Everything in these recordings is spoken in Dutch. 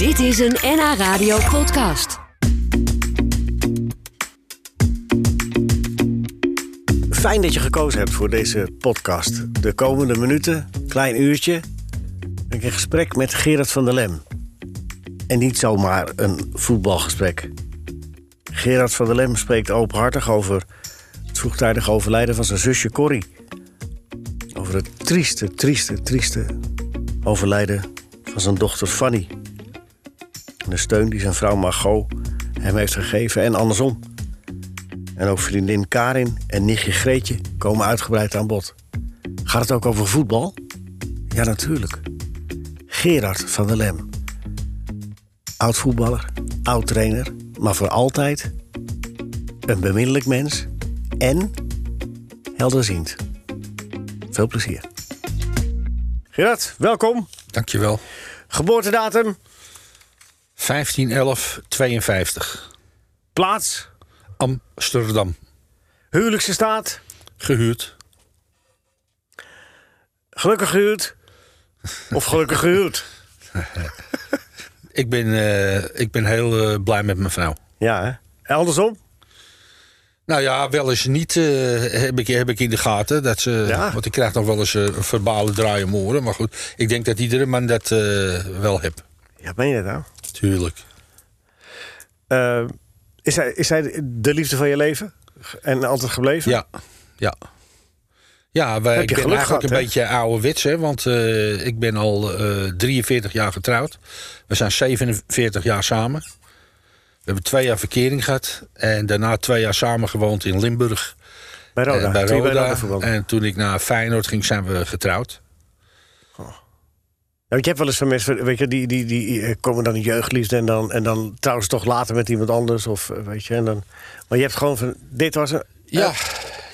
Dit is een NH Radio podcast. Fijn dat je gekozen hebt voor deze podcast. De komende minuten, klein uurtje, een gesprek met Gerard van der Lem. En niet zomaar een voetbalgesprek. Gerard van der Lem spreekt openhartig over het vroegtijdig overlijden van zijn zusje Corrie. Over het trieste, trieste, trieste overlijden van zijn dochter Fanny. En de steun die zijn vrouw Margot hem heeft gegeven en andersom. En ook vriendin Karin en nichtje Greetje komen uitgebreid aan bod. Gaat het ook over voetbal? Ja, natuurlijk. Gerard van der Lem. Oud voetballer, oud trainer, maar voor altijd een beminnelijk mens en helderziend. Veel plezier. Gerard, welkom. Dankjewel. Geboortedatum, 1511-52. plaats, Amsterdam. huwelijkse staat, Gehuurd. gelukkig gehuwd of gelukkig gehuwd. Ik ben, eh, ik ben heel eh, blij met mijn vrouw. Ja, hè? En andersom? Nou ja, wel eens niet eh, heb, ik, heb ik in de gaten. Dat ze, Ja. Want ik krijg nog wel eens een verbale draai om oren. Maar goed, ik denk dat iedere man dat wel heeft. Ja, meen je dat nou? Tuurlijk. Eh, is, hij, is hij de liefde van je leven? En altijd gebleven? Ja, ja. Ja, wij, ik ben eigenlijk gehad, een beetje ouderwets, hè. Want eh, ik ben al eh 43 jaar getrouwd. We zijn 47 jaar samen. We hebben twee jaar verkering gehad. En daarna twee jaar samen gewoond in Limburg. Bij Roda. Eh, bij je bij Roda. Roda en toen ik naar Feyenoord ging, zijn we getrouwd. Ja, want je hebt wel eens van mensen, weet je, die, die, die eh, komen dan in jeugdliefde en dan, en dan trouwen ze toch later met iemand anders. Of, eh, weet je, en dan, maar je hebt gewoon van, dit was een... Ja,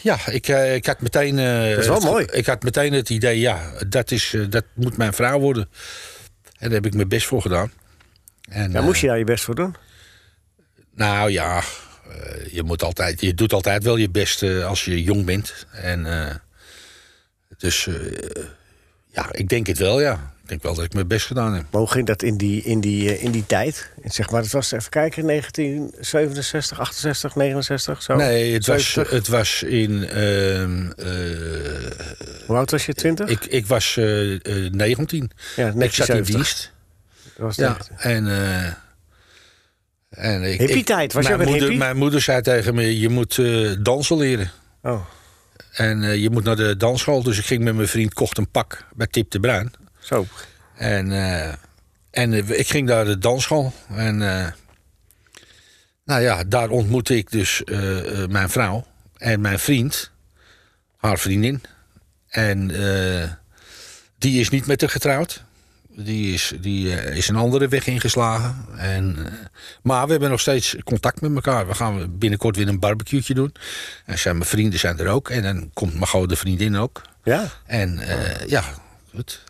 ja ik, eh, ik had meteen... eh, Dat is wel het- mooi. Ik had meteen het idee, ja, dat, is, eh, dat moet mijn vrouw worden. En daar heb ik mijn best voor gedaan. En, Daar eh, moest je daar je best voor doen. Nou ja, eh, je, moet altijd, je doet altijd wel je best eh, als je jong bent. En, eh, dus eh, ja, ik denk het wel, ja. Ik denk wel dat ik mijn best gedaan heb. Maar hoe ging dat in die, in die, eh, in die tijd? Zeg maar, het was, even kijken, 1967, 68, 69, zo? Nee, het was, 70? het was in... ehm, eh, Hoe oud was je, 20? ik, ik was eh, eh, 19. ja, Ik zat in 70. dienst. Dat was Ja, 19. en... en ik, Hippie-tijd, was je mijn ook moeder, hippie? Mijn moeder zei tegen me, je moet dansen leren. Oh, En je moet naar de dansschool. Dus ik ging met mijn vriend, kocht een pak bij Tip de Bruin. Zo. En, eh, en eh, ik ging daar de dansschool. En eh, nou ja, daar ontmoette ik dus mijn vrouw en mijn vriend, haar vriendin. En die is niet met haar getrouwd. Die is, die is een andere weg ingeslagen. En, maar we hebben nog steeds contact met elkaar. We gaan binnenkort weer een barbecue'tje doen. En zijn mijn vrienden zijn er ook. En dan komt Margot de vriendin ook. Ja? En ja, goed.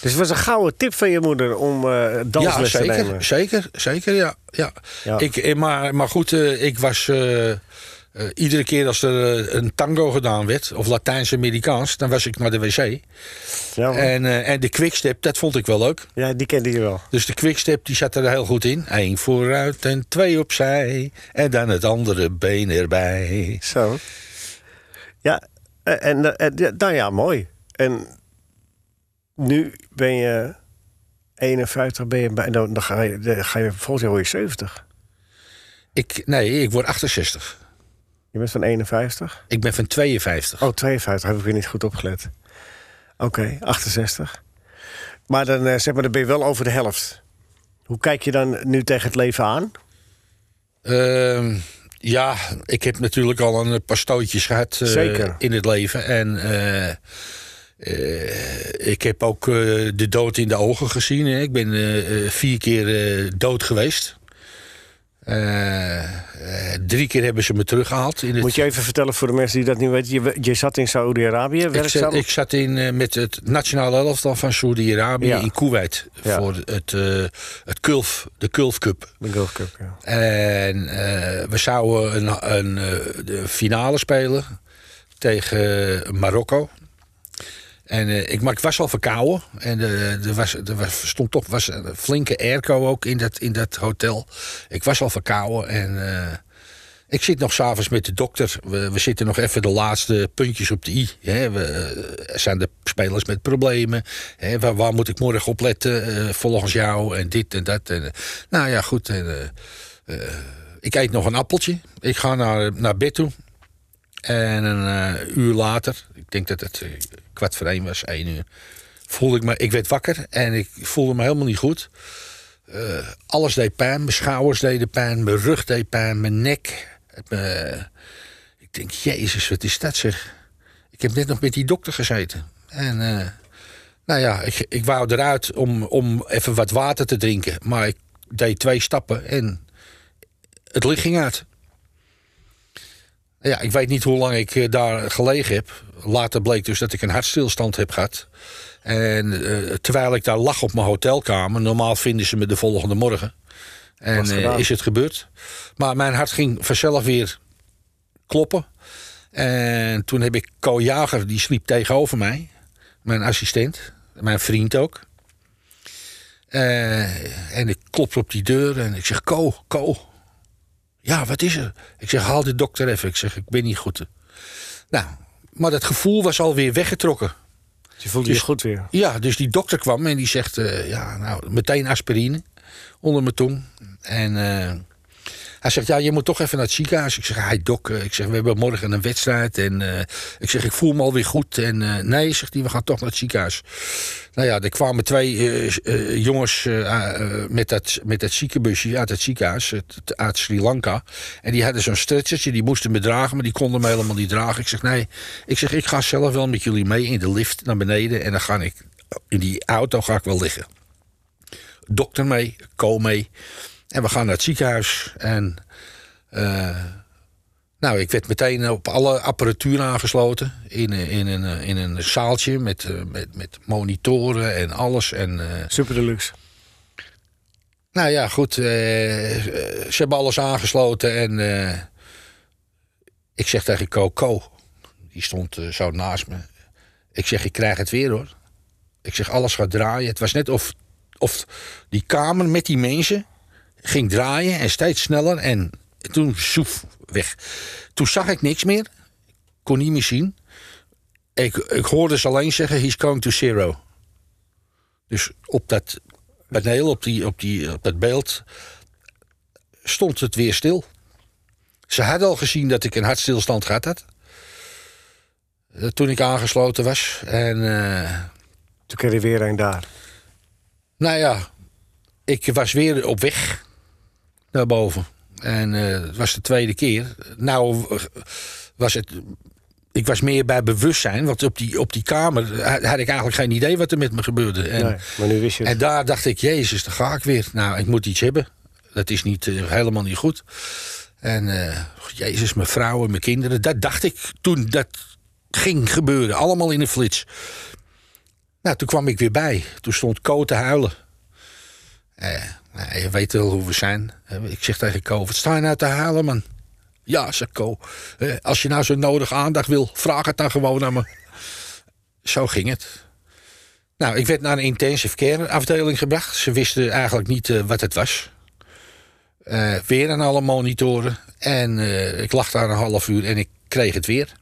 Dus het was een gouden tip van je moeder om eh dansles ja, te nemen. zeker, zeker, ja. ja. Ja. Ik, eh, maar, maar goed, eh, ik was... iedere keer als er een tango gedaan werd, of Latijns-Amerikaans, dan was ik naar de wc. Ja. En, en de quickstep, dat vond ik wel leuk. ja, die kende je wel. Dus de quickstep, die zat er heel goed in. Eén vooruit en twee opzij. En dan het andere been erbij. Zo. Ja, en, ja, nou ja, mooi. En nu ben je 51, ben je bij, dan, dan ga je, dan ga je volgens word je 70. Ik, nee, ik word 68. Je bent van 51. Ik ben van 52. Oh, 52, heb ik weer niet goed opgelet. Oké, 68. Maar dan, eh, zeg maar, dan ben je wel over de helft. Hoe kijk je dan nu tegen het leven aan? Ehm, ja, ik heb natuurlijk al een paar stootjes gehad eh, Zeker. in het leven. En eh, eh, ik heb ook eh, de dood in de ogen gezien. Hè. Ik ben eh, vier keer dood geweest. Drie keer hebben ze me teruggehaald. In het, Moet je even vertellen voor de mensen die dat niet weten. Je, je zat in Saoedi-Arabië, ik, werkzaam? zat, ik zat in, met het nationale elftal van Saudi-Arabië Ja. in Kuwait. Ja. Voor het, het Kulf, de Kulf Cup. De Gulf Cup, ja. En we zouden een, een, de finale spelen tegen Marokko. En, eh, ik, maar ik was al verkouden. En eh, er, was, stond toch was een flinke airco ook in dat, in dat hotel. Ik was al verkouden. En eh, ik zit nog s'avonds met de dokter. We, zitten nog even de laatste puntjes op de i. Hè. We, zijn de spelers met problemen. Hè. Waar, moet ik morgen op letten volgens jou? En dit en dat. Nou ja, goed. Ik eet nog een appeltje. Ik ga naar, naar bed toe. En een uur later, ik denk dat het kwart voor één was, één uur, voelde ik me, ik werd wakker en ik voelde me helemaal niet goed. Eh, alles deed pijn, mijn schouders deden pijn, mijn rug deed pijn, mijn nek. Het, eh, ik denk, jezus, wat is dat zeg. Ik heb net nog met die dokter gezeten. En eh, nou ja, ik, ik wou eruit om, om even wat water te drinken. Maar ik deed twee stappen en het licht ging uit. Ja, ik weet niet hoe lang ik eh, daar gelegen heb. Later bleek dus dat ik een hartstilstand heb gehad. En eh, terwijl ik daar lag op mijn hotelkamer, normaal vinden ze me de volgende morgen. En gedaan. is het gebeurd. Maar mijn hart ging vanzelf weer kloppen. En toen heb ik Co Jager, die sliep tegenover mij. Mijn assistent, mijn vriend ook. En ik klop op die deur en ik zeg: Co, Co. Ja, wat is er? Ik zeg: haal de dokter even. Ik zeg: ik ben niet goed. Nou, maar dat gevoel was alweer weggetrokken. Je voelt je Dus- goed weer. Ja, dus die dokter kwam en die zegt, eh, ja, nou, meteen aspirine onder mijn tong. En eh, hij zegt, ja, je moet toch even naar het ziekenhuis. Ik zeg, hij dok, eh, ik zeg, we hebben morgen een wedstrijd. En eh, ik zeg, ik voel me alweer goed. En eh, nee, zegt hij, we gaan toch naar het ziekenhuis. Nou ja, er kwamen twee jongens met, dat, met dat ziekenbusje uit het ziekenhuis, het- uit Sri Lanka. En die hadden zo'n stretchertje, die moesten me dragen, maar die konden me helemaal niet dragen. Ik zeg, nee, ik zeg, ik ga zelf wel met jullie mee in de lift naar beneden. En dan ga ik, in die auto ga ik wel liggen. Dokter mee, co mee. En we gaan naar het ziekenhuis. En eh, nou, ik werd meteen op alle apparatuur aangesloten. In, een- in, een, in een zaaltje met, eh, met, met monitoren en alles. En, eh, Super deluxe. nou ja, goed. eh, eh, ze hebben alles aangesloten. En eh, ik zeg tegen Co, Co, die stond eh, zo naast me. Ik zeg, ik krijg het weer hoor. Ik zeg, alles gaat draaien. Het was net of, of die kamer met die mensen ging draaien en steeds sneller. En toen soef, weg. Toen zag ik niks meer. Kon niet meer zien. Ik, ik hoorde ze alleen zeggen, he's going to zero. Dus op dat paneel, op, die, op, die, op dat beeld, stond het weer stil. Ze hadden al gezien dat ik een hartstilstand gehad had. eh, Toen ik aangesloten was. En eh, Toen kreeg je weer een daar. nou ja, ik was weer op weg naar boven. En eh, het was de tweede keer. Nou eh, was het... Ik was meer bij bewustzijn, want op die, op die kamer had had ik eigenlijk geen idee wat er met me gebeurde. En, Nee, maar nu wist je het. en daar dacht ik, jezus, daar ga ik weer. Nou, ik moet iets hebben. Dat is niet, eh, helemaal niet goed. En jezus, mijn vrouw en mijn kinderen. Dat dacht ik toen dat ging gebeuren. Allemaal in een flits. Nou, toen kwam ik weer bij. Toen stond Co te huilen. Eh, nou, je weet wel hoe we zijn. Ik zeg tegen Co, wat sta je nou te huilen, man? Ja, zegt. Eh, als je nou zo nodig aandacht wil, vraag het dan gewoon aan me. Zo ging het. Nou, ik werd naar een intensive care afdeling gebracht. Ze wisten eigenlijk niet eh, wat het was. Eh, weer aan alle monitoren. En eh, ik lag daar een half uur en ik kreeg het weer.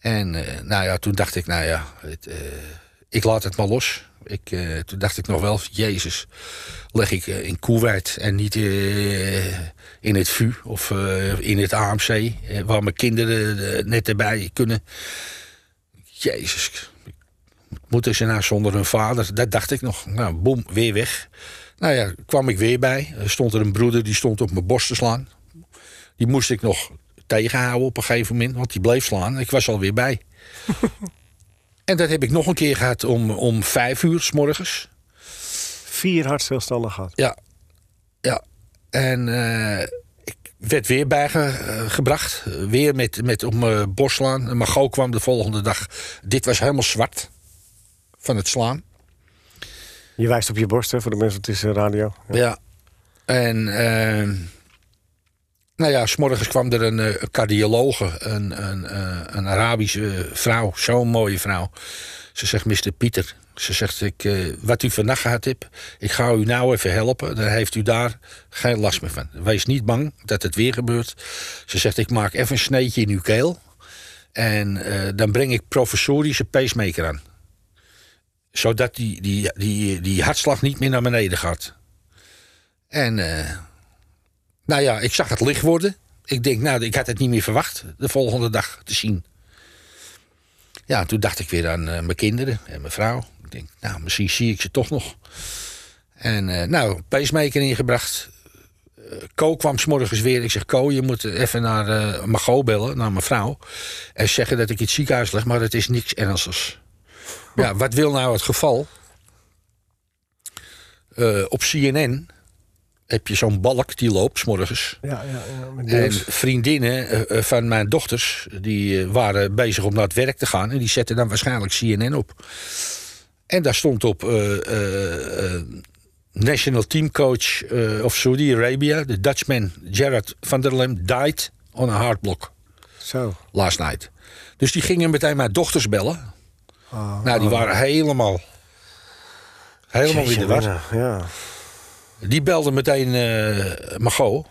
En nou ja, toen dacht ik, nou ja, ik laat het maar los. Ik, eh, toen dacht ik nog wel, Jezus, leg ik eh, in Koeweit en niet eh, in het VU of in het AMC, waar mijn kinderen net erbij kunnen. Jezus, moeten ze nou zonder hun vader? Dat dacht ik nog. Nou, boem, weer weg. Nou ja, kwam ik weer bij. Er stond er een broeder die stond op mijn borst te slaan. Die moest ik nog tegenhouden op een gegeven moment, want die bleef slaan. Ik was alweer bij. en dat heb ik nog een keer gehad om, om vijf uur s morgens. Vier hartstilstanden gehad. Ja, ja. En eh, ik werd weer bijgebracht. Weer met, met op mijn borst slaan. En Margot kwam de volgende dag. Dit was helemaal zwart van het slaan. Je wijst op je borst, hè, voor de mensen, het is eh, radio. Ja. Ja. En ehm, Nou ja, s'morgens kwam er een, eh, een cardiologe, een, een, eh, een Arabische vrouw, zo'n mooie vrouw. Ze zegt, Mr. Pieter, ze zegt, ik, eh, wat u vannacht gehad hebt, ik ga u nou even helpen. Dan heeft u daar geen last meer van. Wees niet bang dat het weer gebeurt. Ze zegt, ik maak even een sneetje in uw keel. En eh, dan breng ik professorische pacemaker aan. Zodat die, die, die, die hartslag niet meer naar beneden gaat. En eh, nou ja, ik zag het licht worden. Ik denk, nou, ik had het niet meer verwacht de volgende dag te zien. Ja, toen dacht ik weer aan eh, mijn kinderen en mijn vrouw. Ik denk, nou, misschien zie ik ze toch nog. En eh, nou, pacemaker ingebracht. Eh, Ko kwam s'morgens weer. Ik zeg, Ko, je moet even naar eh Margot bellen, naar mijn vrouw. En zeggen dat ik in het ziekenhuis lig, maar het is niks ernstigs. Ja, wat wil nou het geval? Op CNN heb je zo'n balk die loopt s'morgens. Ja, ja, ja met En vriendinnen eh, eh, van mijn dochters, die eh, waren bezig om naar het werk te gaan. En die zetten dan waarschijnlijk CNN op. En daar stond op National Team Coach eh, of Saudi Arabia, de Dutchman Gerard van der Lem, died on a heart block Zo. last night. Dus die gingen meteen mijn dochters bellen. Oh, Nou, die waren helemaal. Helemaal in de war. Ja. Die belde meteen eh Margot.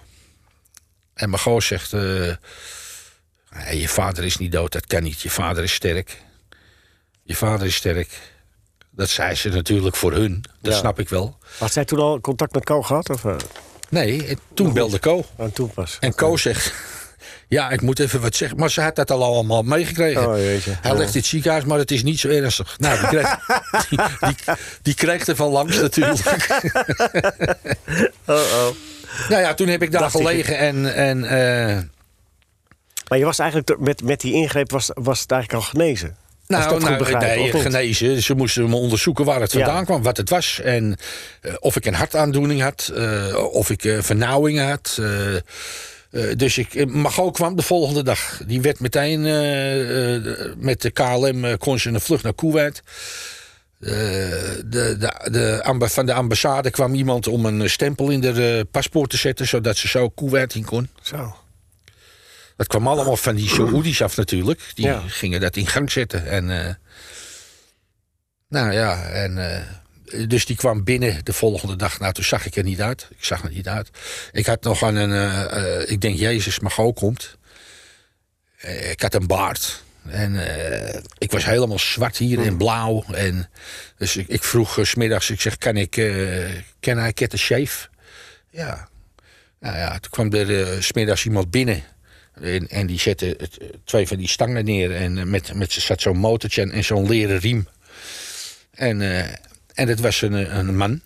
En Margot zegt... eh, "Nee, je vader is niet dood, dat kan niet. Je vader is sterk. Je vader is sterk. Dat zei ze natuurlijk voor hun. Dat Ja. snap ik wel. Had zij toen al contact met Ko gehad? Of, eh, Nee, en toen belde Co. aan toen pas? En Co zegt... Ja, ik moet even wat zeggen. Maar ze had dat al allemaal meegekregen. Oh, jeetje. Hij Ja. ligt in het ziekenhuis, maar het is niet zo ernstig. Nou, die kreeg, die, die, die kreeg er van langs natuurlijk. Oh, oh. Nou ja, toen heb ik daar Dacht ik. gelegen en... en eh, Maar je was eigenlijk, met, met die ingreep was, was het eigenlijk al genezen? Nou, nou begrijp, nee, genezen. Ze moesten me onderzoeken waar het Ja. vandaan kwam, wat het was. En eh, of ik een hartaandoening had, eh, of ik vernauwing had. Eh, dus ik, eh, Margot kwam de volgende dag. Die werd meteen eh, met de KLM, kon ze een vlucht naar Kuwait. De, de, de, van de ambassade kwam iemand om een stempel in de eh, paspoort te zetten... zodat ze zo Kuwait in kon. Zo. Dat kwam allemaal van die Saoedi's af natuurlijk. Die Ja. gingen dat in gang zetten. En, nou ja, en, dus die kwam binnen de volgende dag. Nou, toen zag ik er niet uit. Ik zag er niet uit. Ik had nog aan een, eh, eh, ik denk, Jezus, Margot komt. Eh, ik had een baard. En ik was helemaal zwart hier en blauw. En, dus ik, ik vroeg smiddags, ik zeg, kan ik, can I get a shave? Ja. Nou ja, toen kwam er smiddags iemand binnen. En, en die zette het, twee van die stangen neer. En met, met zat zo'n motortje en, zo'n leren riem. En, en het was een, eh, een man.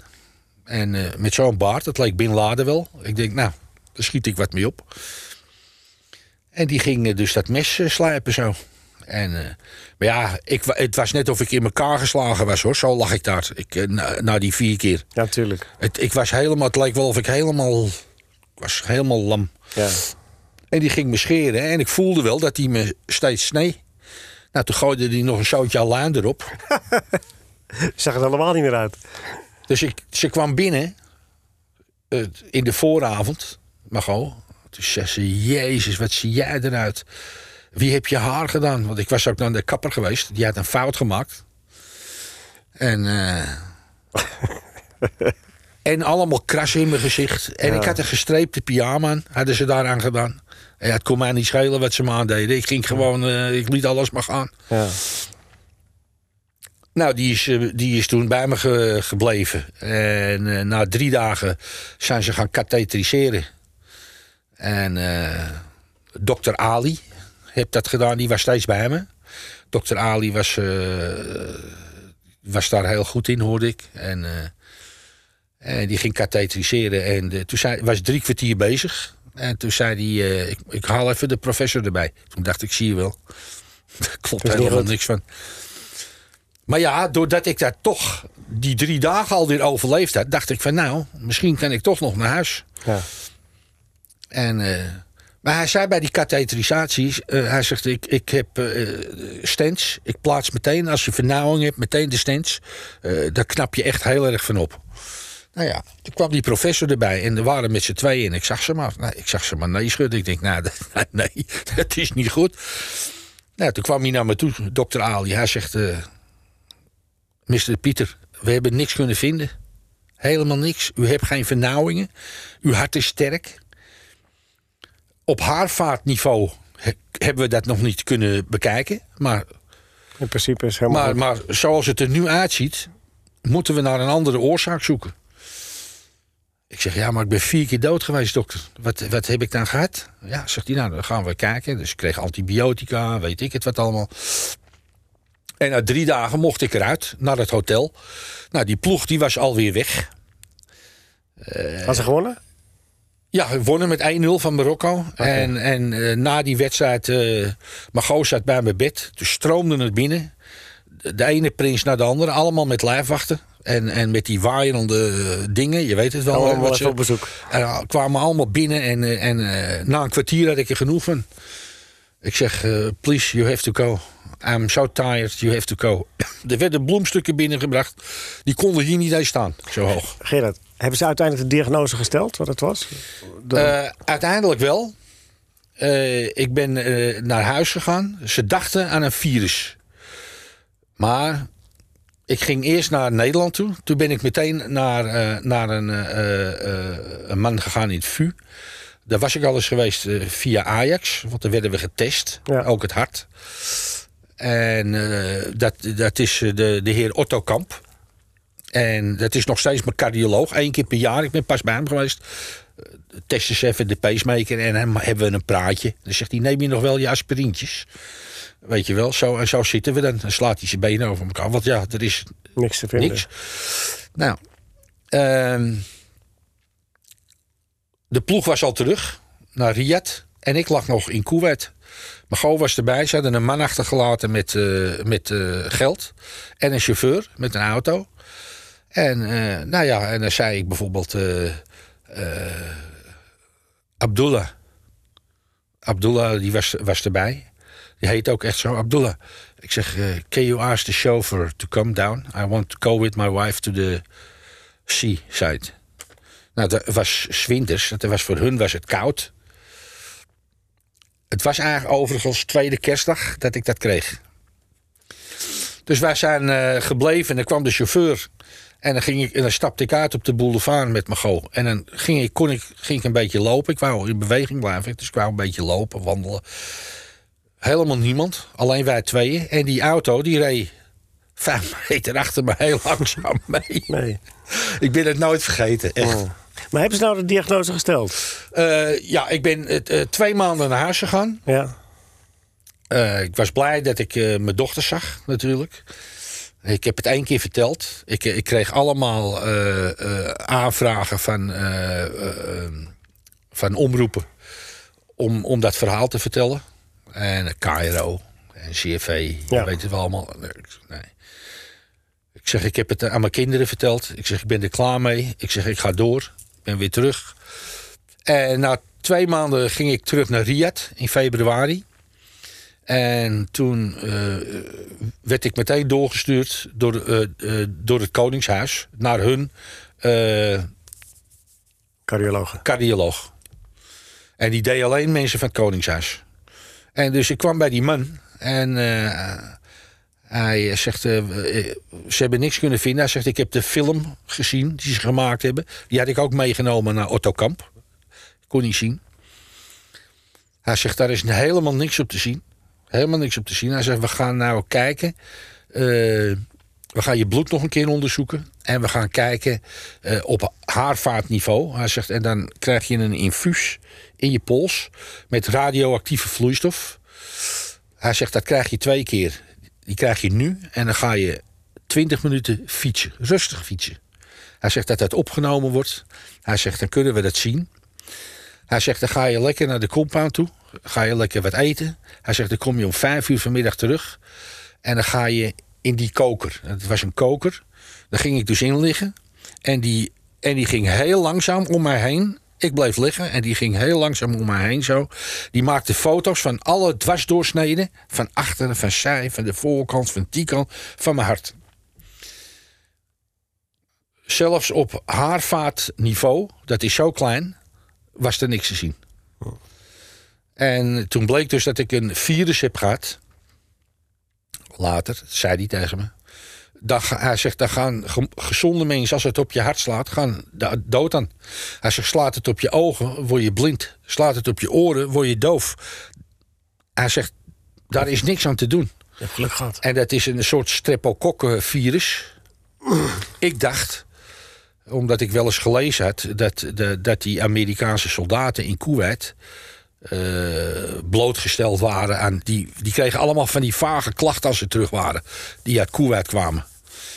En eh, met zo'n baard, dat leek Bin Laden wel. Ik denk, nou, daar schiet ik wat mee op. En die ging eh, dus dat mes slijpen zo. En, maar ja, ik, het was net of ik in elkaar geslagen was hoor. Zo lag ik daar. Ik, na, na die vier keer. Ja, natuurlijk. Het, ik was helemaal, het leek wel of ik helemaal. Ik was helemaal lam. Ja. En die ging me scheren. En ik voelde wel dat hij me steeds snee. Nou, toen gooide hij nog een zoutje alaan erop. Zag het helemaal niet meer uit. Dus ik, ze kwam binnen. in de vooravond. Margot. Toen zei ze: Jezus, wat zie jij eruit? Wie heb je haar gedaan? Want ik was ook naar de kapper geweest. Die had een fout gemaakt. En. eh, en allemaal krassen in mijn gezicht. En Ja. ik had een gestreepte pyjama aan. Hadden ze daaraan gedaan. En ja, het kon mij niet schelen wat ze me aandeden. Ik ging gewoon. eh, ik liet alles maar gaan. Ja. Nou, die is, eh, die is toen bij me ge- gebleven. En eh, na drie dagen zijn ze gaan katheteriseren. En eh, dokter Ali heeft dat gedaan, die was steeds bij me. Dokter Ali was, was daar heel goed in, hoorde ik. En, en die ging katheteriseren. En toen zei, was drie kwartier bezig. En toen zei hij, ik, ik haal even de professor erbij. Toen dacht ik, zie je wel. Daar klopt helemaal niks van. Maar ja, doordat ik daar toch die drie dagen alweer overleefd had, dacht ik van nou, misschien kan ik toch nog naar huis. Ja. En, eh, maar hij zei bij die katheterisaties, eh, hij zegt ik, ik heb eh stents, ik plaats meteen als je vernauwing hebt, meteen de stents. Daar knap je echt heel erg van op. Nou ja, toen kwam die professor erbij en er waren met z'n tweeën en ik zag ze maar. Nou, ik zag ze maar nee schudden. Ik denk, nou, nee, dat is niet goed. Nou, toen kwam hij naar me toe, dokter Ali. Hij zegt, Mr. Pieter, we hebben niks kunnen vinden. Helemaal niks. U hebt geen vernauwingen. Uw hart is sterk. Op haarvaartniveau he- hebben we dat nog niet kunnen bekijken. Maar In principe is helemaal maar, maar zoals het er nu uitziet, moeten we naar een andere oorzaak zoeken. Ik zeg, ja, maar ik ben vier keer dood geweest, dokter. Wat, wat heb ik dan gehad? Ja, zegt hij, nou, dan gaan we kijken. Dus ik kreeg antibiotica, weet ik het wat allemaal. En na drie dagen mocht ik eruit, naar het hotel. Nou, die ploeg die was alweer weg. Had ze gewonnen? Ja, we wonnen met 1-0 van Marokko. En, en eh, na die wedstrijd, eh Mago zat bij mijn bed. Toen stroomde het binnen. De, ene prins naar de andere, allemaal met lijfwachten. En, en met die waaierende eh, dingen, je weet het wel. Allemaal wat ze- op bezoek. en kwamen allemaal binnen en, en na een kwartier had ik er genoeg van. Ik zeg, please, you have to go. I'm so tired, you have to go. er werden bloemstukken binnengebracht. Die konden hier niet eens staan, zo hoog. Gerard, hebben ze uiteindelijk de diagnose gesteld wat het was? De- Eh, uiteindelijk wel. Eh, ik ben eh, naar huis gegaan. Ze dachten aan een virus. Maar ik ging eerst naar Nederland toe. Toen ben ik meteen naar, naar een, een man gegaan in het VU. Daar was ik al eens geweest via Ajax. Want daar werden we getest. Ja. Ook het hart. En eh, dat, dat is eh, de, de heer Otto Kamp. En dat is nog steeds mijn cardioloog. Eén keer per jaar. Ik ben pas bij hem geweest. Eh, Testen ze even de pacemaker en dan hebben we een praatje. Dan zegt hij, neem je nog wel je aspirintjes? Weet je wel, zo en zo zitten we dan. Dan slaat hij zijn benen over elkaar. Want ja, er is niks te vinden. niks. Nou, ehm, de ploeg was al terug naar Riyadh. En ik lag nog in Kuwait. Mago was erbij. Ze hadden een man achtergelaten met, eh, met eh, geld. En een chauffeur met een auto. En eh, nou ja, en dan zei ik bijvoorbeeld... Abdullah. Abdullah, die was, was erbij. Die heet ook echt zo, Abdullah. Ik zeg, can you ask the chauffeur to come down? I want to go with my wife to the seaside. Nou, dat was 's winters. Het was voor hun was het koud. Het was eigenlijk overigens tweede kerstdag dat ik dat kreeg. Dus wij zijn eh, gebleven en dan kwam de chauffeur. En dan, ging ik, en dan stapte ik uit op de boulevard met mijn go. En dan ging ik, kon ik, ging ik een beetje lopen. Ik wou in beweging blijven. Dus ik wou een beetje lopen, wandelen. Helemaal niemand. Alleen wij tweeën. En die auto die reed vijf meter achter me heel langzaam mee. Nee. Ik ben het nooit vergeten. Echt. Oh. Maar hebben ze nou de diagnose gesteld? Eh, ja, ik ben eh, eh, twee maanden naar huis gegaan. Ja. Ik was blij dat ik mijn dochter zag, natuurlijk. Ik heb het één keer verteld. Ik, ik kreeg allemaal aanvragen van, van omroepen om, om dat verhaal te vertellen. En Cairo en CFV, Ja. je weet het wel allemaal. Nee. Ik zeg, ik heb het aan mijn kinderen verteld. Ik zeg, ik ben er klaar mee. Ik zeg, ik ga door. Ben weer terug. En na twee maanden ging ik terug naar Riyadh in februari. En toen eh, werd ik meteen doorgestuurd door, eh, eh, door het Koningshuis naar hun Cardiologen. cardioloog. En die deed alleen mensen van het Koningshuis. En dus ik kwam bij die man en hij zegt: eh, eh, Ze hebben niks kunnen vinden. Hij zegt: Ik heb de film gezien die ze gemaakt hebben. Die had ik ook meegenomen naar Otto Kamp. Kon niet zien. Hij zegt: Daar is helemaal niks op te zien. Helemaal niks op te zien. Hij zegt: We gaan nou kijken. eh, we gaan je bloed nog een keer onderzoeken. En we gaan kijken eh, op haarvaatniveau. Hij zegt, en dan krijg je een infuus in je pols met radioactieve vloeistof. Hij zegt, dat krijg je twee keer. Die krijg je nu en dan ga je 20 minuten fietsen. Rustig fietsen. Hij zegt dat dat opgenomen wordt. Hij zegt, dan kunnen we dat zien. Hij zegt, dan ga je lekker naar de compound toe. Ga je lekker wat eten. Hij zegt, dan kom je om vijf uur vanmiddag terug. En dan ga je in die koker. Het was een koker. Daar ging ik dus in liggen. En die, en die ging heel langzaam om mij heen. Ik bleef liggen en die ging heel langzaam om mij heen zo. Die maakte foto's van alle dwarsdoorsneden. Van achteren, van zij, van de voorkant, van die kant, van mijn hart. zelfs op haarvaatniveau, dat is zo klein, was er niks te zien. En toen bleek dus dat ik een virus heb gehad. Later, zei hij tegen me. Hij zegt, dan gaan ge- gezonde mensen, als het op je hart slaat, gaan dood aan. Hij zegt, slaat het op je ogen, word je blind. Slaat het op je oren, word je doof. Hij zegt, daar is niks aan te doen. Je geluk gehad. En dat is een soort streptokokken-virus. ik dacht, omdat ik wel eens gelezen had... dat, de, dat die Amerikaanse soldaten in Kuwait... eh, blootgesteld waren aan... Die, die kregen allemaal van die vage klachten als ze terug waren. Die uit Kuwait kwamen.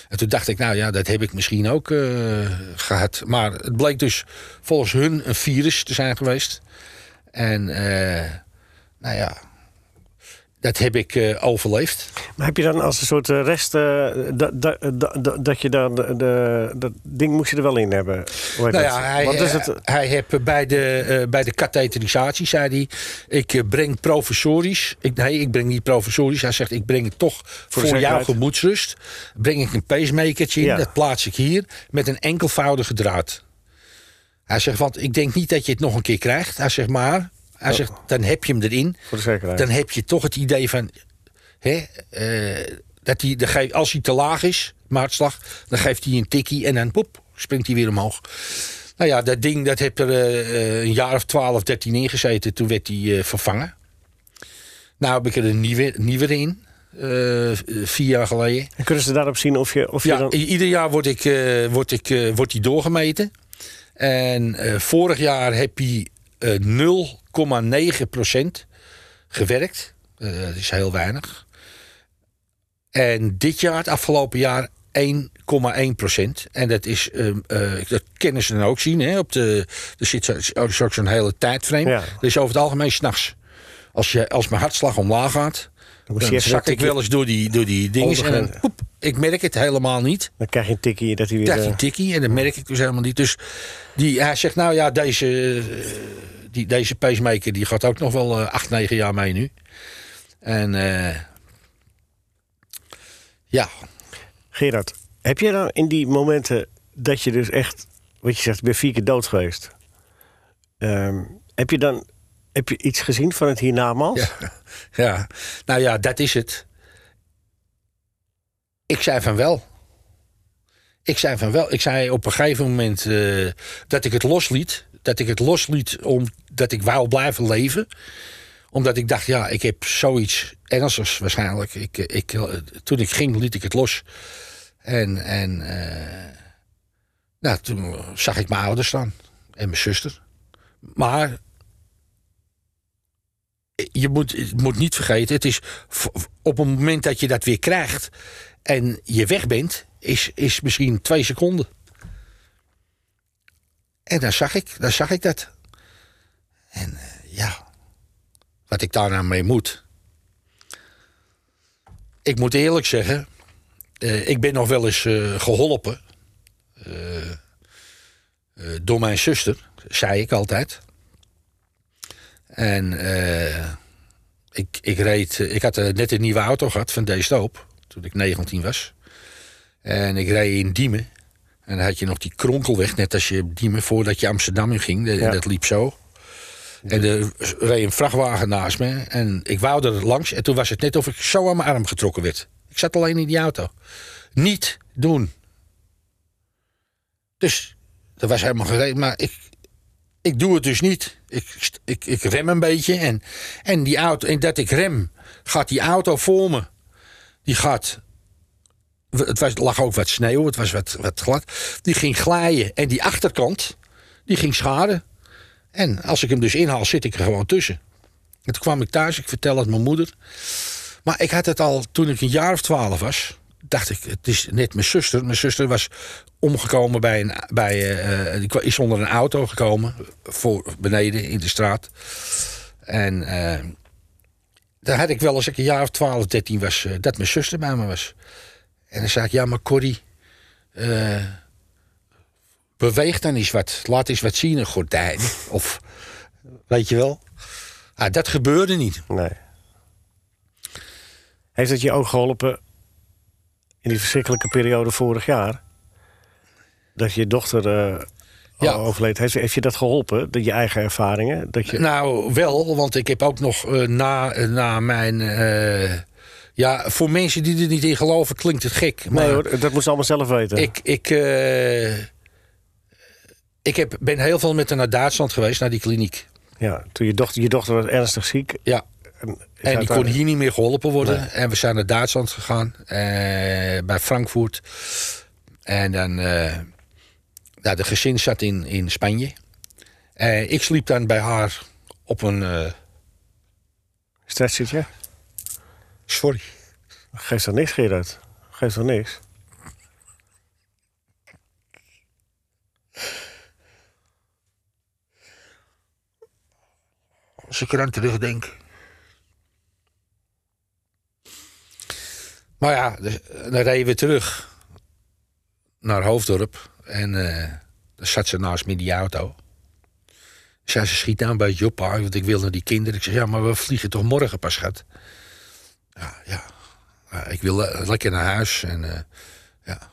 En toen dacht ik, nou ja, dat heb ik misschien ook eh, gehad. Maar het bleek dus volgens hun een virus te zijn geweest. En eh, nou ja, dat heb ik eh, overleefd. Maar heb je dan als een soort eh, rest... eh, dat, je dan... De, dat ding moest je er wel in hebben. Hoe heet Nou dat? ja, hij, is eh, het? hij heeft bij de, bij de katheterisatie, zei hij... ik breng professorisch... Ik, nee, ik breng niet professorisch. Hij zegt, ik breng het toch voor, jouw zekerheid. gemoedsrust. Breng ik een pacemakertje in, Ja. dat plaats ik hier... met een enkelvoudige draad. Hij zegt, want ik denk niet dat je het nog een keer krijgt. Hij zegt, maar... Hij zegt, dan heb je hem erin. Voor de zekerheid. Dan heb je toch het idee van... Hè, eh, dat hij, dan geeft- als hij te laag is, mijn hartslag... dan geeft hij een tikkie en dan poep, springt hij weer omhoog. Nou ja, dat ding dat heeft er eh, een jaar of 12, 13 in gezeten. Toen werd hij eh, vervangen. Nou heb ik er een nieuwe, nieuwe in. vier jaar geleden. En kunnen ze daarop zien of je, of je dan... ieder jaar wordt, ik, wordt, ik, wordt die doorgemeten. En vorig jaar heb hij eh 0,9% gewerkt. Eh, dat is heel weinig. En dit jaar, het afgelopen jaar, 1,1%. En dat is, ehm, eh, dat kennen ze dan ook zien. Hè? Op de, er zit zo- zo- zo- zo'n hele tijdframe. Ja. Dat is over het algemeen s'nachts. Als, je, als mijn hartslag omlaag gaat, dan even zak ik wel eens door die, door die dingen. En dan, poep, ik merk het helemaal niet. Dan krijg je een tikkie dat hij weer... krijg je eh, een tikkie en dat merk ik dus helemaal niet. Dus die, hij zegt, nou ja, deze, eh, die, deze pacemaker die gaat ook nog wel eh, acht, negen jaar mee nu. En eh, ja, Gerard, heb jij dan in die momenten dat je dus echt... Wat je zegt, ben vier keer dood geweest. Ehm, heb je dan heb je iets gezien van het hiernamaals? ja, ja, nou ja, dat is het. Ik zei van wel. Ik zei van wel. Ik zei op een gegeven moment eh, dat ik het losliet. Dat ik het losliet omdat ik wou blijven leven. Omdat ik dacht, ja, ik heb zoiets ernstigs waarschijnlijk. Ik, ik, eh, toen ik ging, liet ik het los. En, en eh, nou, toen zag ik mijn ouders staan. En mijn zuster. Maar je moet, moet niet vergeten, het is op het moment dat je dat weer krijgt en je weg bent, is, is misschien twee seconden. En dan zag ik, dan zag ik dat. En eh, ja, wat ik daar nou mee moet. Ik moet eerlijk zeggen, eh, ik ben nog wel eens eh, geholpen eh, eh, door mijn zuster, zei ik altijd. En ik, ik reed, ik had net een nieuwe auto gehad van D Stoop, toen ik 19 was. En ik reed in Diemen. En dan had je nog die kronkelweg, net als je Diemen, voordat je Amsterdam in ging. De- Ja. Dat liep zo. En er reed een vrachtwagen naast me. En ik wou er langs. En toen was het net of ik zo aan mijn arm getrokken werd. Ik zat alleen in die auto. Niet doen. Dus dat was helemaal gereed. Maar ik, ik doe het dus niet. Ik, ik, ik rem een beetje. En, en, die auto, en dat ik rem, gaat die auto voor me. Die gaat. Het was, lag ook wat sneeuw, het was wat, wat glad. Die ging glijden. En die achterkant, die ging schaden. En als ik hem dus inhaal, zit ik er gewoon tussen. En toen kwam ik thuis, ik vertelde het mijn moeder. Maar ik had het al toen ik een jaar of twaalf was. Dacht ik, het is net mijn zuster. Mijn zuster was omgekomen bij een. Bij, eh, eh, die is onder een auto gekomen. Voor beneden in de straat. En. eh daar had ik wel als ik een jaar of 12, 13 was. dat mijn zuster bij me was. En dan zei ik, ja, maar Corrie. eh, beweeg dan eens wat. Laat eens wat zien, een gordijn. Of. Weet je wel. Ah, dat gebeurde niet. Nee. Heeft het je ook geholpen in die verschrikkelijke periode vorig jaar? dat je dochter Ja. overleed. Heeft, heeft je dat geholpen, dat je eigen ervaringen? Dat je, Nou, wel, want ik heb ook nog eh, na, na mijn. Ja, voor mensen die er niet in geloven klinkt het gek. Maar nee hoor, dat moet ze allemaal zelf weten. ik, ik, eh, ik heb, ben heel veel met haar naar Duitsland geweest, naar die kliniek. Ja, toen je dochter, je dochter was ernstig ziek. Ja, En, die kon hier niet meer geholpen worden. Nee. En we zijn naar Duitsland gegaan, eh, bij Frankfurt. En dan, eh nou, de gezin zat in, in Spanje. Eh, ik sliep dan bij haar op een. eh, Stretchertje? Sorry. Geeft toch niks, Gerard? Geeft toch niks? Als ik eraan terugdenk. Maar ja, dus, dan reden we terug naar Hoofddorp. En eh dan zat ze naast me in die auto. Zei ze, schiet nou een beetje op, pa, want ik wil naar die kinderen. Ik zeg, ja, maar we vliegen toch morgen pas, schat? Ja, ja. Ik wil eh, lekker naar huis. En, eh, ja.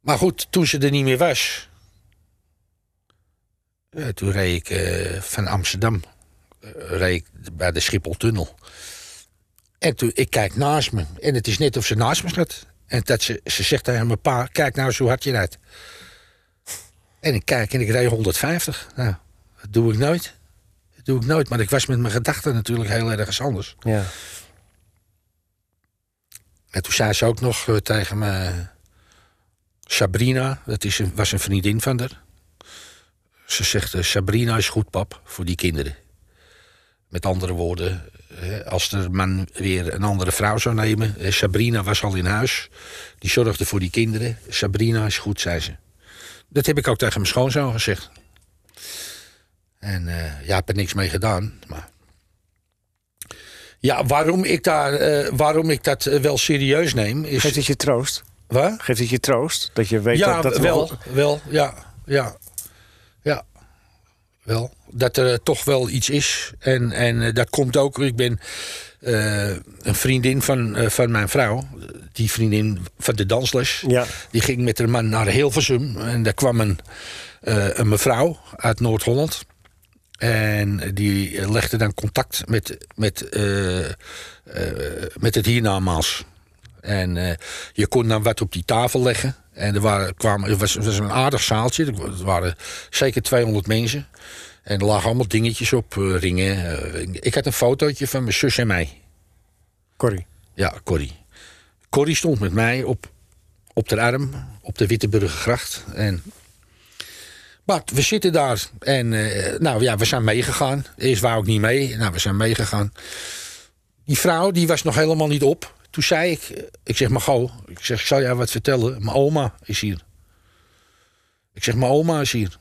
Maar goed, toen ze er niet meer was... Ja, toen reed ik eh, van Amsterdam eh, reed ik bij de Schipholtunnel. En toen, ik kijk naast me. En het is net of ze naast me staat. En dat ze, ze zegt tegen mijn pa, kijk nou hoe hard je rijdt. En ik kijk en ik reed 150. Nou, dat doe ik nooit. Dat doe ik nooit. Maar ik was met mijn gedachten natuurlijk heel ergens anders. Ja. En toen zei ze ook nog eh, tegen me... Sabrina, dat is een, was een vriendin van haar. Ze zegt, eh, Sabrina is goed, pap, voor die kinderen. Met andere woorden, als de man weer een andere vrouw zou nemen... Sabrina was al in huis, die zorgde voor die kinderen. Sabrina is goed, zei ze. Dat heb ik ook tegen mijn schoonzoon gezegd. En eh, ja, ik heb er niks mee gedaan, maar... Ja, waarom ik, daar, eh, waarom ik dat eh, wel serieus neem is... Geeft het je troost? Wat? Geeft het je troost? Dat je weet ja, dat dat wel, wel, ja, ja, ja, wel. Dat er toch wel iets is. En, en dat komt ook, ik ben een vriendin van, van mijn vrouw, die vriendin van de dansles, Ja. die ging met haar man naar Hilversum. En daar kwam een, een mevrouw uit Noord-Holland. En die legde dan contact met, met, eh, eh, met het hiernamaals. En eh, je kon dan wat op die tafel leggen. En er waren, kwamen, het was, het was een aardig zaaltje. Er waren zeker 200 mensen. En er lagen allemaal dingetjes op, ringen. ik had een fotootje van mijn zus en mij. Corrie. Ja, Corrie. Corrie stond met mij op, op de arm, op de Witteburgergracht. En maar we zitten daar en eh, nou ja, we zijn meegegaan. Eerst wou ik niet mee, nou we zijn meegegaan. Die vrouw die was nog helemaal niet op. Toen zei ik, ik zeg maar gauw, ik zeg zal jou wat vertellen. Mijn oma is hier. Ik zeg mijn oma is hier.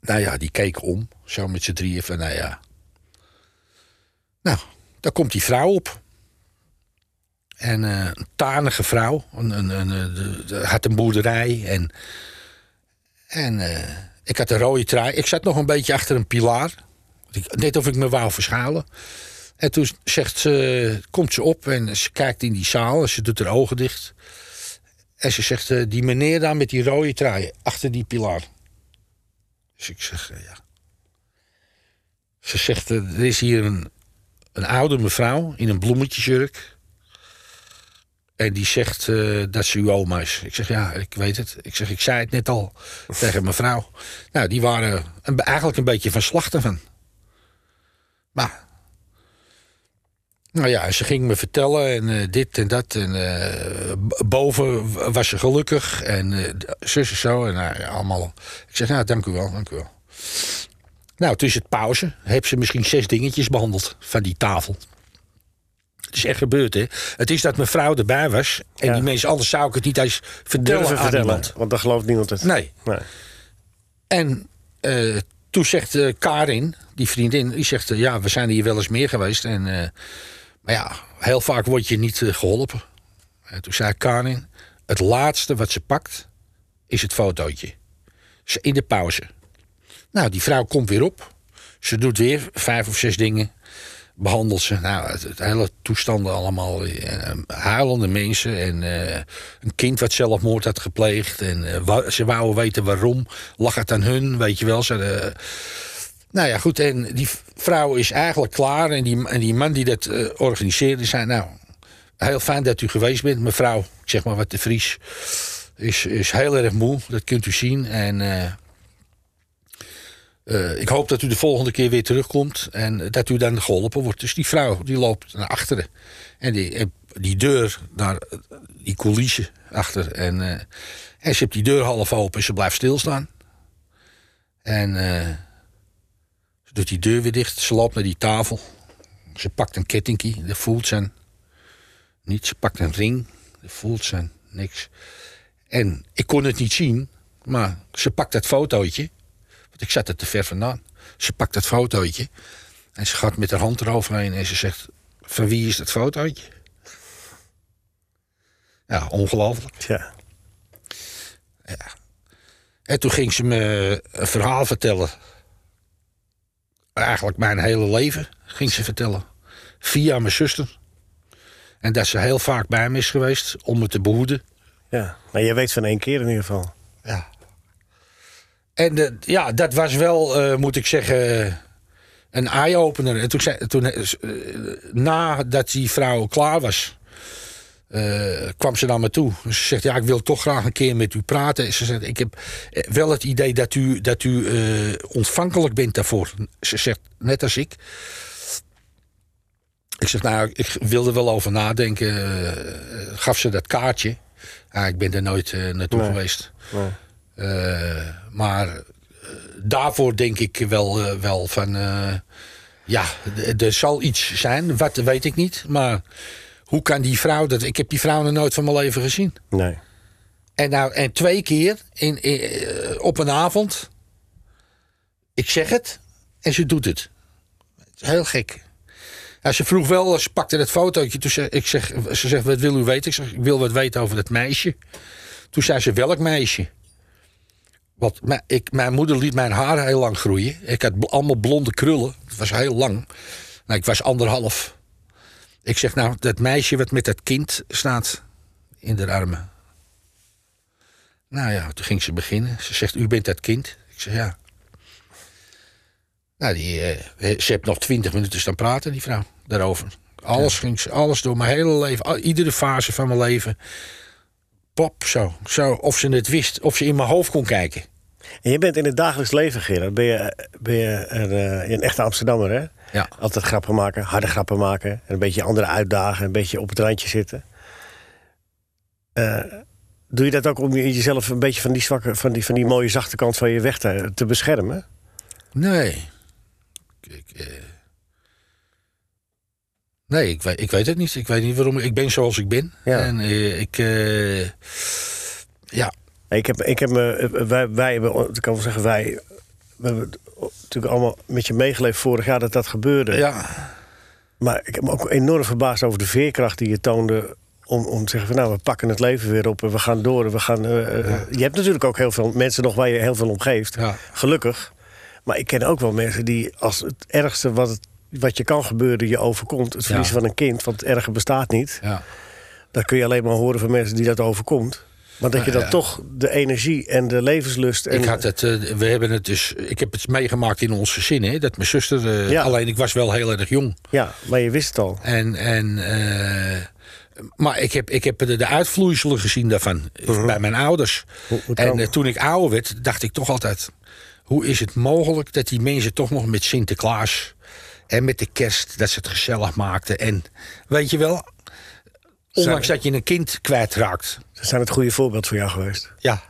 Nou ja, die keek om, zo met z'n drieën van nou ja. Nou, daar komt die vrouw op. En eh, een tanige vrouw. Een, een, een, had een boerderij. En, en eh, ik had een rode trui. Ik zat nog een beetje achter een pilaar. Net of ik me wou verschuilen. En toen zegt ze, komt ze op en ze kijkt in die zaal. En ze doet haar ogen dicht. En ze zegt, eh, die meneer daar met die rode trui. Achter die pilaar. Dus ik zeg, eh, ja. Ze zegt, er is hier een, een oude mevrouw in een bloemetjesjurk. En die zegt eh, dat ze uw oma is. Ik zeg, ja, ik weet het. Ik zeg, ik zei het net al tegen mijn vrouw. Nou, die waren een, eigenlijk een beetje van slachten van. Maar... Nou ja, en ze ging me vertellen en eh, dit en dat. En eh, boven was ze gelukkig en zus en zo. En nou, ja, allemaal. Ik zeg, nou, dank u wel, dank u wel. Nou, tussen het pauze heb ze misschien zes dingetjes behandeld van die tafel. Het is echt gebeurd, hè? Het is dat mijn vrouw erbij was. En Ja. die mensen, anders zou ik het niet eens vertellen Durven aan vertellen, iemand. want dan gelooft niemand het. Nee. Nee. En eh, toen zegt eh, Karin, die vriendin, die zegt... eh, ja, we zijn hier wel eens meer geweest. En, maar ja, heel vaak word je niet eh, geholpen. En toen zei Karin... het laatste wat ze pakt, is het fotootje. Ze- In de pauze. Nou, die vrouw komt weer op. Ze doet weer vijf of zes dingen. Behandelt ze. Nou, het, hele toestanden allemaal. eh, huilende mensen. En eh, een kind wat zelfmoord had gepleegd. En eh, wou- ze wouden weten waarom. Lag het aan hun, weet je wel. Ze, nou ja, goed. En die vrouw is eigenlijk klaar. En die, en die man die dat organiseerde zei... Nou, heel fijn dat u geweest bent. Mevrouw, zeg maar wat de Vries... Is, is heel erg moe, dat kunt u zien. En... eh, eh, ik hoop dat u de volgende keer weer terugkomt en dat u dan geholpen wordt. Dus die vrouw die loopt naar achteren. En die, en die deur, naar eh, die coulisse achter. En, eh, en ze heeft die deur half open en ze blijft stilstaan. En eh, ze doet die deur weer dicht. Ze loopt naar die tafel. Ze pakt een kettingkie, dat voelt ze niet. Ze pakt een ring, dat voelt ze niks. En ik kon het niet zien, maar ze pakt dat fotootje. Want ik zat er te ver vandaan. Ze pakt dat fotootje. En ze gaat met haar hand eroverheen en ze zegt... Van wie is dat fotootje? Ja, ongelooflijk. Ja. En toen ging ze me een verhaal vertellen. Eigenlijk mijn hele leven ging ze vertellen. Via mijn zuster. En dat ze heel vaak bij me is geweest om me te behoeden. ja. Maar je weet van één keer in ieder geval. Ja. En eh, ja, dat was wel, eh, moet ik zeggen, een eye-opener. En toen, zei, toen eh, nadat die vrouw klaar was, eh, kwam ze naar me toe. Ze zegt, ja, ik wil toch graag een keer met u praten. Ze zegt, ik heb eh, wel het idee dat u, dat u eh, ontvankelijk bent daarvoor. Ze zegt, net als ik. Ik zeg, nou, ik wil er wel over nadenken. Eh, gaf ze dat kaartje. Ja, ik ben er nooit eh, naartoe Nee. geweest. Nee. Eh, maar eh, daarvoor denk ik wel, eh, wel van... ja, er zal iets zijn, wat weet ik niet. Maar hoe kan die vrouw dat... Ik heb die vrouw nog nooit van mijn leven gezien. Nee. En, nou, en twee keer in, in, op een avond... Ik zeg het en ze doet het. Het is heel gek. Ja, ze vroeg wel, ze pakte het fotootje. Toen zei, ik zeg, ze zegt, wat wil u weten? Ik zeg, ik wil wat weten over dat meisje. Toen zei ze, welk meisje? Want mijn, ik, mijn moeder liet mijn haar heel lang groeien. Ik had allemaal blonde krullen. Het was heel lang. Nou, ik was anderhalf. Ik zeg, nou, dat meisje wat met dat kind staat in de armen. Nou ja, toen ging ze beginnen. Ze zegt, u bent dat kind? Ik zeg, ja. Nou, die, eh, ze heeft nog twintig minuten staan praten, die vrouw, daarover. Alles ging ze, alles door mijn hele leven, iedere fase van mijn leven. Pop, zo, zo. Of ze het wist, of ze in mijn hoofd kon kijken. En je bent in het dagelijks leven, Gerard, ben je, ben je een, eh, een echte Amsterdammer, hè? Ja. Altijd grappen maken, harde grappen maken. En een beetje anderen uitdagen, een beetje op het randje zitten. Eh, doe je dat ook om je- jezelf een beetje van die, zwakke, van die, van die mooie zachte kant van je weg te, te beschermen? Nee. Ik, eh, nee, ik weet, ik weet het niet. Ik weet niet waarom. Ik ben zoals ik ben. Ja. En eh, ik. eh, ja. Ik heb, ik heb me, eh, wij, wij hebben, ik kan wel zeggen, wij we hebben natuurlijk allemaal met je meegeleefd vorig jaar dat dat gebeurde. ja. Maar ik heb me ook enorm verbaasd over de veerkracht die je toonde. Om, om te zeggen van nou, we pakken het leven weer op en we gaan door. We gaan, eh, Je hebt natuurlijk ook heel veel mensen nog waar je heel veel om geeft. Ja. Gelukkig. Maar ik ken ook wel mensen die als het ergste wat, het, wat je kan gebeuren je overkomt. Het verliezen Ja. van een kind, want het erge bestaat niet. ja. Dat kun je alleen maar horen van mensen die dat overkomt. Maar dat je dan toch de energie en de levenslust... En, Ik had het, eh, we hebben het dus, ik heb het meegemaakt in ons gezin, hè, dat mijn zuster, Ja. alleen ik was wel heel erg jong. Ja, maar je wist het al. En, en, eh, maar ik heb, ik heb de, de uitvloeiselen gezien daarvan bij mijn ouders. Hoe- hoe en toen ik ouder werd, dacht ik toch altijd: hoe is het mogelijk dat die mensen toch nog met Sinterklaas en met de kerst, dat ze het gezellig maakten? En weet je wel, ondanks dat je een kind kwijtraakt. Ze zijn het goede voorbeeld voor jou geweest. Ja.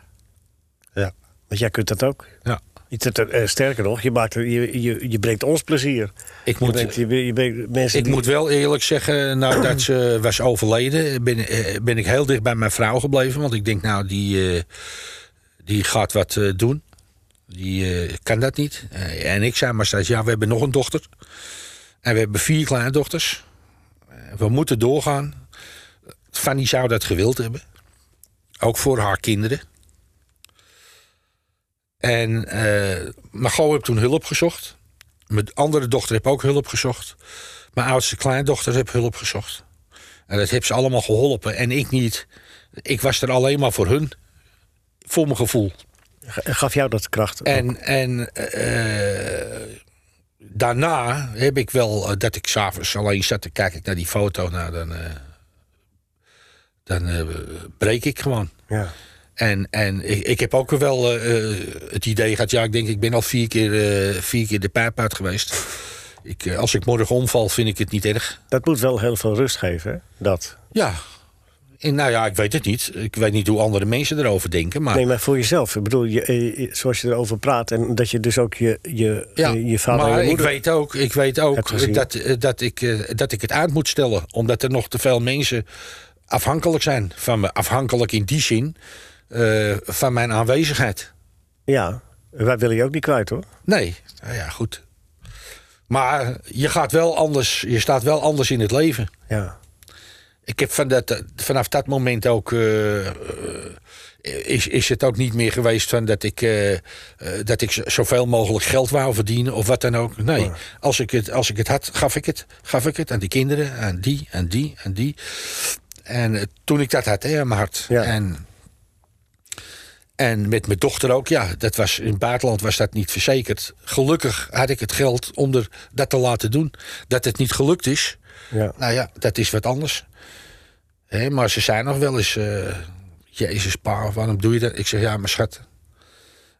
Ja. Want jij kunt dat ook. ja. Eh, sterker nog, je, maakt, je, je, je brengt ons plezier. Ik Je moet, brengt, je, je brengt mensen Ik die- moet wel eerlijk zeggen, nadat ze was overleden, ben, eh, ben ik heel dicht bij mijn vrouw gebleven. Want ik denk, nou, die, eh, die gaat wat doen. Die eh, kan dat niet. Eh, en ik zei maar steeds, ja, we hebben nog een dochter. En we hebben vier kleindochters. Eh, we moeten doorgaan. Fanny zou dat gewild hebben. Ook voor haar kinderen. En uh, Margot heeft toen hulp gezocht. Mijn andere dochter heeft ook hulp gezocht. Mijn oudste kleindochter heeft hulp gezocht. En dat heeft ze allemaal geholpen. En ik niet. Ik was er alleen maar voor hun. Voor mijn gevoel. Gaf jou dat kracht? ook? En, en eh, daarna heb ik wel eh, dat ik s'avonds alleen zat te kijken naar die foto. Nou, dan, eh, dan breek ik gewoon. Ja. En, en ik, ik heb ook wel het idee gehad, ja, ik denk, ik ben al vier keer, vier keer de pijp uit geweest. Ik, als ik morgen omval, vind ik het niet erg. Dat moet wel heel veel rust geven, hè? Dat. Ja. En nou ja, ik weet het niet. Ik weet niet hoe andere mensen erover denken. Maar, Nee, maar voor jezelf. Ik bedoel, je, eh, zoals je erover praat... en dat je dus ook je, je, ja, eh, je vader en maar ik weet ook, ik weet ook dat, eh, dat, ik, dat ik het uit moet stellen. Omdat er nog te veel mensen afhankelijk zijn van me. Afhankelijk in die zin van mijn aanwezigheid. Ja, wij willen je ook niet kwijt, hoor. Nee, nou ja, goed. Maar je gaat wel anders, je staat wel anders in het leven. Ja. Ik heb van dat, vanaf dat moment ook. eh, eh, is, is het ook niet meer geweest van dat ik, eh, dat ik zoveel mogelijk geld wou verdienen of wat dan ook. Nee, als, ik het, als ik het had, gaf ik het. Gaf ik het aan die kinderen, aan die, en die, en die. En toen ik dat had, hè, aan mijn hart. Ja. En, en met mijn dochter ook, ja, dat was, in het buitenland was dat niet verzekerd. Gelukkig had ik het geld om er dat te laten doen. Dat het niet gelukt is, ja. nou ja, dat is wat anders. Hé, maar ze zijn nog wel eens... eh, Jezus, pa, waarom doe je dat? Ik zeg, ja, maar schat.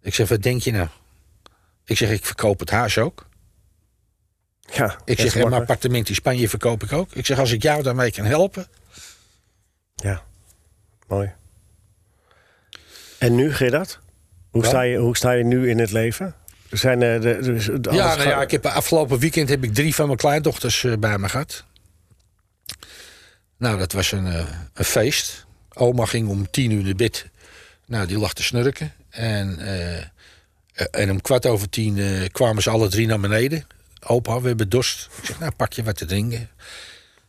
Ik zeg, wat denk je nou? Ik zeg, ik verkoop het huis ook. ja Ik zeg, mijn appartement in Spanje verkoop ik ook. Ik zeg, als ik jou daarmee kan helpen... Ja, mooi. En nu, Gerard? Hoe, sta je, hoe sta je nu in het leven? Zijn, eh, de, de, de- ja, nou ja, ik heb, afgelopen weekend heb ik drie van mijn kleindochters eh, bij me gehad. Nou, dat was een, eh, een feest. Oma ging om tien uur naar bed. Nou, die lag te snurken. En, eh, en om kwart over tien eh, kwamen ze alle drie naar beneden. Opa, we hebben dorst. Ik zeg, nou, pak je wat te drinken.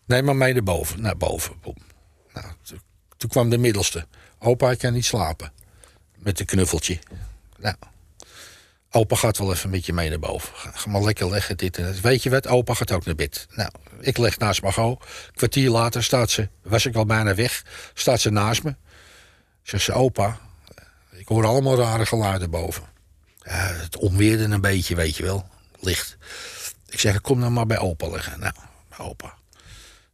Nee, maar mee naar boven. Naar boven. Nou, toen, kwam de middelste. Opa, ik kan niet slapen. Met een knuffeltje. Nou, Opa gaat wel even met je mee naar boven. Ga, ga maar lekker leggen, dit en dat. Weet je wat? Opa gaat ook naar bed. Nou, ik leg naast Margot. Kwartier later staat ze, was ik al bijna weg, staat ze naast me. Zegt ze, opa, ik hoor allemaal rare geluiden boven. Het onweerde een beetje, weet je wel. Licht. Ik zeg, kom dan maar bij opa liggen. Nou, opa.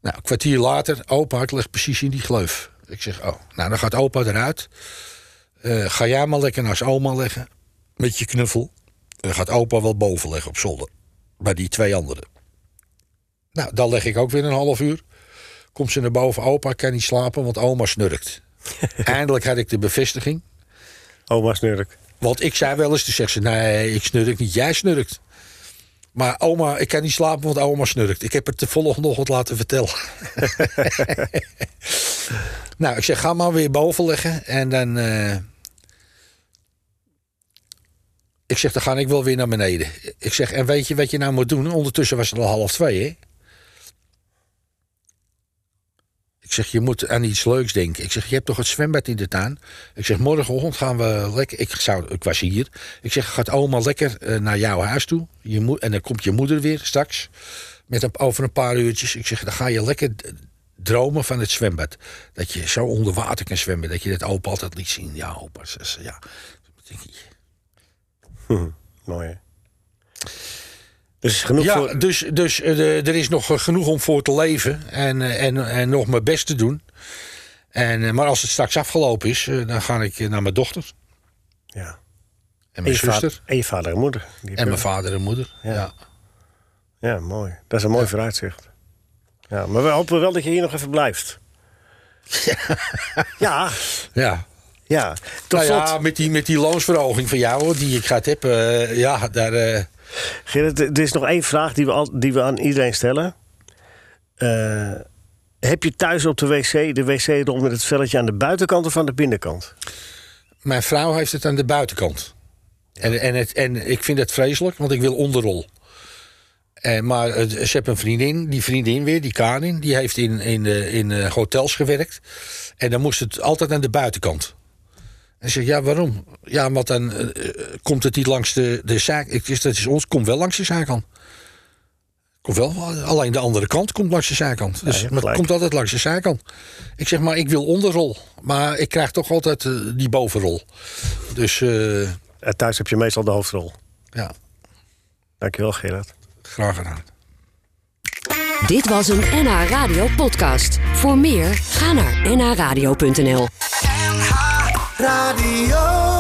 Nou, een kwartier later, opa, ik precies in die gleuf. Ik zeg, oh, nou dan gaat opa eruit. Eh, ga jij maar lekker naast oma leggen. Met je knuffel. Dan gaat opa wel boven leggen op zolder. Bij die twee anderen. Nou, dan leg ik ook weer een half uur. Komt ze naar boven. Opa kan niet slapen, want oma snurkt. Eindelijk had ik de bevestiging. Oma snurk. Want ik zei wel eens, toen zegt ze... Nee, ik snurk niet, jij snurkt. Maar oma, ik kan niet slapen, want oma snurkt. Ik heb het de volgende ochtend laten vertellen. nou, ik zeg, ga maar weer boven leggen. En dan... eh, ik zeg, dan ga ik wel weer naar beneden. Ik zeg, en weet je wat je nou moet doen? Ondertussen was het al half twee, hè? Ik zeg, je moet aan iets leuks denken. Ik zeg, je hebt toch het zwembad in de tuin? Ik zeg, morgenochtend gaan we lekker... Ik, zou, ik was hier. Ik zeg, gaat oma lekker eh, naar jouw huis toe. Je moe- en dan komt je moeder weer straks. Met over een paar uurtjes. Ik zeg, dan ga je lekker dromen van het zwembad. Dat je zo onder water kan zwemmen. Dat je dat opa altijd liet zien. Ja, opa. ze- Ja. Denk, Mooi? Dus genoeg Ja, voor... dus, dus eh, er is nog eh, genoeg om voor te leven en, eh, en, en nog mijn best te doen. En, maar als het straks afgelopen is, dan ga ik naar mijn dochter Ja. en En mijn vader, zuster en je vader en moeder. Die en hebben- mijn vader en moeder. Ja. Ja. Ja, mooi. Dat is een mooi vooruitzicht. Ja, maar we hopen wel dat je hier nog even blijft. Ja, Ja. ja. Tot Nou ja, met die, met die loonsverhoging van jou, die ik gehad heb, eh, ja, daar. Gerrit, er is nog één vraag die we, al, die we aan iedereen stellen. Eh, heb je thuis op de wc de wc-rol met het velletje aan de buitenkant of aan de binnenkant? mijn vrouw heeft het aan de buitenkant. En, en, het, en ik vind het vreselijk, want ik wil onderrol. En, maar eh, ze heeft een vriendin, die vriendin weer, die Karin, die heeft in, in, eh, in eh, hotels gewerkt. En dan moest het altijd aan de buitenkant. En ze zegt, ja, waarom? Ja, want dan eh, eh, komt het niet langs de, de zaak. Ik zeg, dat is ons, komt wel langs de zijkant. Komt wel, alleen de andere kant komt langs de zijkant. Dus hebt het komt altijd langs de zijkant. Ik zeg maar, ik wil onderrol. Maar ik krijg toch altijd eh, die bovenrol. Dus eh, En thuis heb je meestal de hoofdrol. ja, Dankjewel, Gerard. graag gedaan. Dit was een NH Radio podcast. Voor meer, ga naar nhradio.nl. Radio.